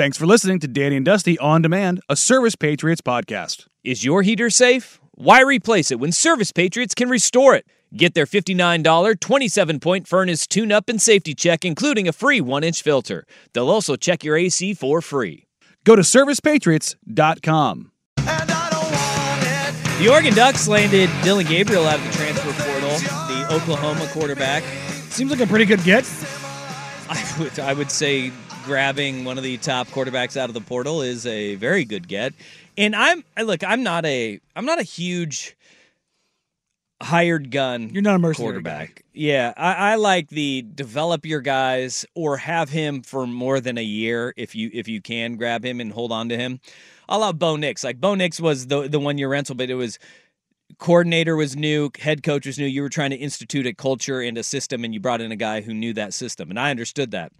Thanks for listening to Danny and Dusty On Demand, a Service Patriots podcast. Is your heater safe? Why replace it when Service Patriots can restore it? Get their $59 27 point furnace tune up and safety check, including a free one inch filter. They'll also check your AC for free. Go to ServicePatriots.com. The Oregon Ducks landed Dillon Gabriel out of the transfer portal, the Oklahoma quarterback. Seems like a pretty good get. I would, I would say grabbing one of the top quarterbacks out of the portal is a very good get. And I'm look, I'm not a I'm not a huge hired gun. You're not a mercenary quarterback. Yeah, I, I like the develop your guys or have him for more than a year if you if you can grab him and hold on to him. I love Bo Nix. Like Bo Nix was the the one year rental, but it was coordinator was new, head coach was new. You were trying to institute a culture and a system, and you brought in a guy who knew that system, and I understood that.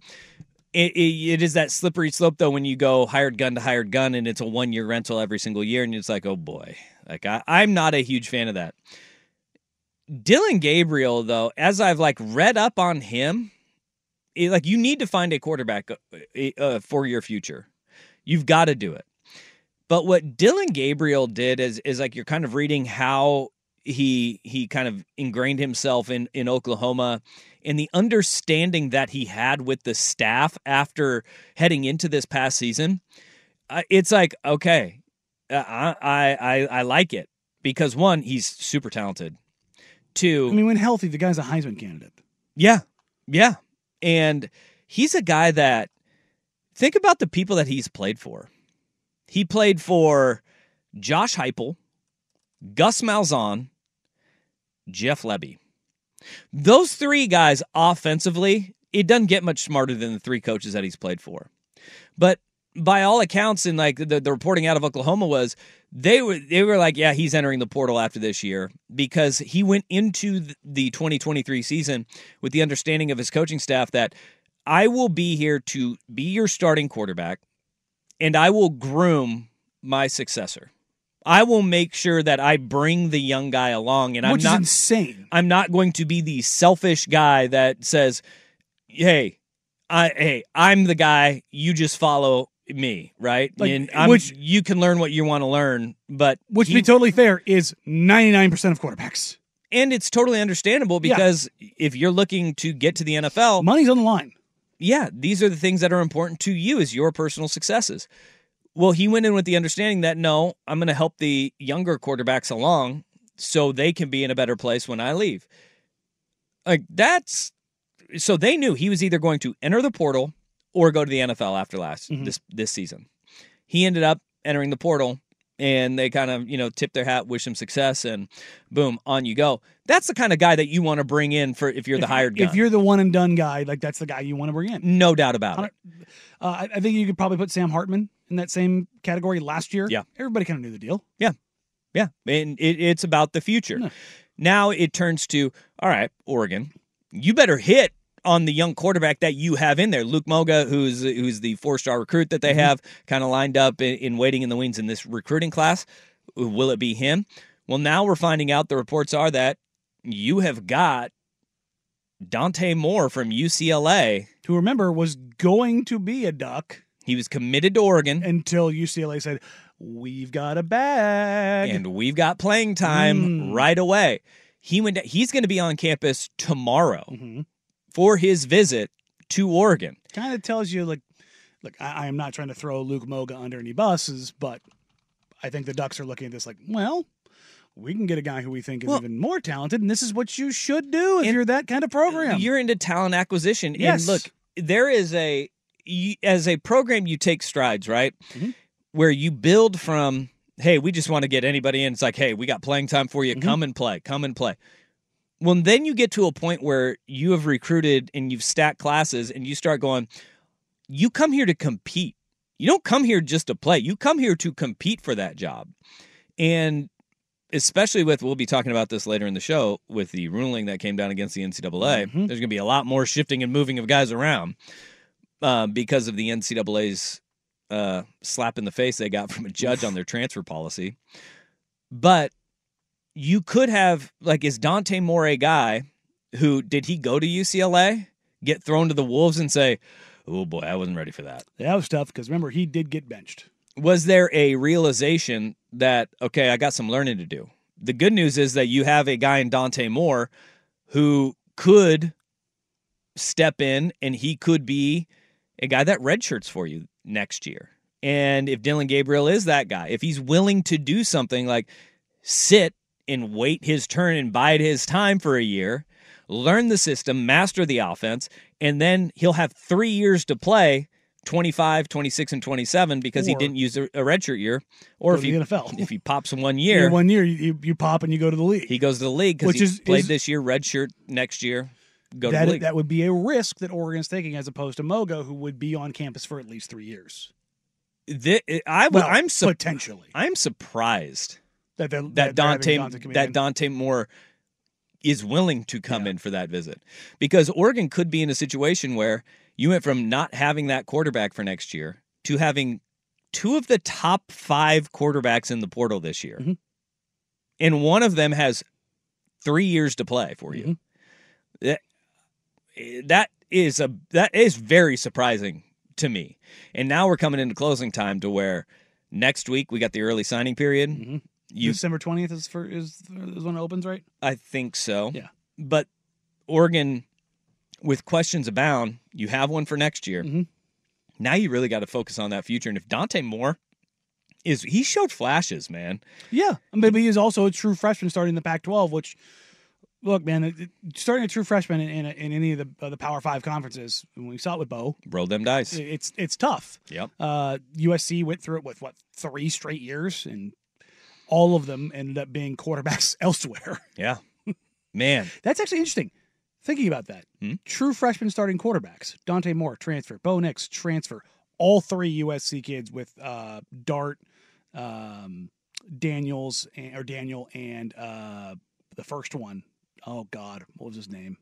It, it, it is that slippery slope though when you go hired gun to hired gun, and it's a one year rental every single year, and it's like, oh boy, like I, I'm not a huge fan of that. Dillon Gabriel, though, as I've like read up on him, it, like you need to find a quarterback uh, uh, for your future. You've got to do it. But what Dillon Gabriel did is is like you're kind of reading how he he kind of ingrained himself in in Oklahoma and the understanding that he had with the staff after heading into this past season. Uh, it's like okay, uh, I I I like it because one he's super talented. Two, I mean, when healthy, the guy's a Heisman candidate. yeah, yeah. And he's a guy that think about the people that he's played for. He played for Josh Heupel, Gus Malzahn, Jeff Lebby. Those three guys offensively, it doesn't get much smarter than the three coaches that he's played for. But by all accounts, and like the, the reporting out of Oklahoma was they were they were like, yeah, he's entering the portal after this year because he went into the 2023 season with the understanding of his coaching staff that I will be here to be your starting quarterback and I will groom my successor. I will make sure that I bring the young guy along and Which I'm is not insane. I'm not going to be the selfish guy that says, "Hey, I hey, I'm the guy. You just follow me, right? Like, and I'm, which- you can learn what you want to learn, but Which, to he- be totally fair, is 99% of quarterbacks. and it's totally understandable Yeah. because if you're looking to get to the NFL, Money's on the line. Yeah, these are the things that are important to you as your personal successes. Well, he went in with the understanding that no, I'm going to help the younger quarterbacks along so they can be in a better place when I leave. Like that's so they knew he was either going to enter the portal or go to the NFL after last mm-hmm. this this season. He ended up entering the portal and they kind of, you know, tip their hat, wish him success and boom, on you go. That's the kind of guy that you want to bring in for if you're the hired gun. If you're the one and done guy, like that's the guy you want to bring in. no doubt about it. Uh, I, I think you could probably put Sam Hartman in that same category last year. Yeah. Everybody kind of knew the deal. Yeah. Yeah. And it, it's about the future. Now it turns to, all right, Oregon, you better hit on the young quarterback that you have in there, Luke Moga, who's who's the four star recruit that they have kind of lined up in, in waiting in the wings in this recruiting class. Will it be him? Well, now we're finding out the reports are that you have got Dante Moore from UCLA. Who remember was going to be a Duck He was committed to Oregon, until UCLA said, "We've got a bag." and we've got playing time right away. He went. He's going to be on campus tomorrow Mhm. For his visit to Oregon. kind of tells you like look I, I am not trying to throw luke moga under any buses but i think the ducks are looking at this like well we can get a guy who we think is Well- even more talented and this is what you should do if you're that kind of program You're into talent acquisition. Yes. And look, there is a as a program you take strides, right? Mhm. Where you build from, hey, we just want to get anybody in. It's like, hey, we got playing time for you. Mhm. Come and play. Come and play. Well, then you get to a point where you have recruited and you've stacked classes and you start going, you come here to compete. You don't come here just to play. You come here to compete for that job. And especially with we'll be talking about this later in the show with the ruling that came down against the NCAA. Mhm. There's going to be a lot more shifting and moving of guys around uh, because of the NCAA's uh, slap in the face they got from a judge on their transfer policy. But you could have like is Dante Moore a guy who did he go to UCLA, get thrown to the wolves, and say, "Oh boy, I wasn't ready for that." that was tough because remember he did get benched. Was there a realization that okay i got some learning to do? The good news is that you have a guy in dante moore who could step in and he could be a guy that redshirts for you next year. And if dillon gabriel is that guy if he's willing to do something like sit and wait his turn and bide his time for a year learn the system master the offense and then he'll have three years to play 25, 26, and 27 because he didn't use a, a redshirt year. Or if to he, the NFL. if he pops in one year, one year you, you pop and you go to the league he goes to the league because he is- played is- this year, redshirt next year, go to that, the league. that would be a risk that Oregon's taking as opposed to Moga, who would be on campus for at least three years. Thi- I, Well, I'm su- potentially I'm surprised that they're, that Dante that. Dante Moore is willing to come Yeah. in for that visit because Oregon could be in a situation where you went from not having that quarterback for next year to having two of the top five quarterbacks in the portal this year, Mhm. and one of them has three years to play for you. Mm-hmm. That that is a that is very surprising to me. And now we're coming into closing time to where next week we got the early signing period. Mhm. You December twentieth is for is, is when it opens, right? I think so. Yeah. But Oregon, with questions abound, you have one for next year. Mhm. Now you really got to focus on that future. And if Dante Moore is, he showed flashes, man. Yeah, but he is also a true freshman starting the Pac-12. Which, look, man, starting a true freshman in, in, in any of the uh, the Power Five conferences, when we saw it with Bo, Roll them dice. it's it's tough. Yep. Uh, USC went through it with what three straight years, and all of them ended up being quarterbacks elsewhere. Yeah. Man. That's actually interesting. Thinking about that, Hmm? true freshman starting quarterbacks: Dante Moore transfer, Bo Nix transfer. All three USC kids with uh, Dart, um, Daniels, and, or Daniel, and uh, the first one. Oh God, what was his name?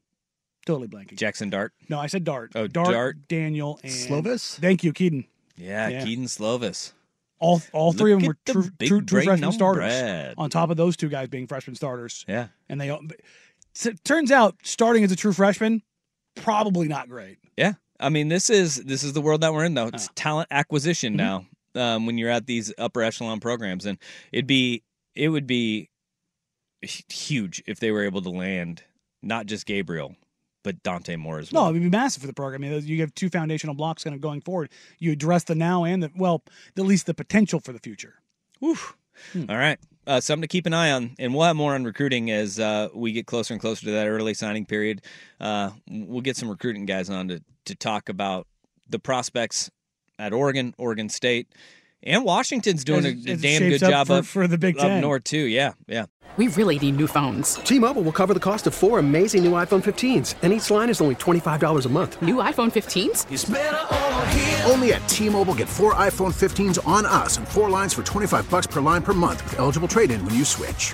Totally blanking. Jackson Dart. no, I said Dart. Oh, Dart, Dart. Daniel, and Slovis? Thank you, Kedon. Yeah, Yeah. Kedon Slovis. All all three of them were the true, true, true freshman starters. Brad. On top of those two guys being freshman starters, Yeah. and they so turns out starting as a true freshman probably not great. Yeah. I mean, this is this is the world that we're in, though. It's Oh. talent acquisition Mm-hmm. now. Um, when you're at these upper echelon programs, and it'd be it would be huge if they were able to land not just Gabriel, but Dante Moore as No, well. it would be massive for the program. I mean, you have two foundational blocks kind of going forward. You address the now and the well, at least the potential for the future. Oof. Hmm. All right. Uh, something to keep an eye on, and we'll have more on recruiting as uh, we get closer and closer to that early signing period. Uh, we'll get some recruiting guys on to, to talk about the prospects at Oregon, Oregon State, and Washington's doing As a, a as damn good up job for, up, for the Big up Ten. north too. Yeah, yeah. We really need new phones. T-Mobile will cover the cost of four amazing new iPhone 15s, and each line is only $25 a month. New iPhone 15s? Only at T-Mobile get four iPhone 15s on us and four lines for 25 bucks per line per month with eligible trade-in when you switch.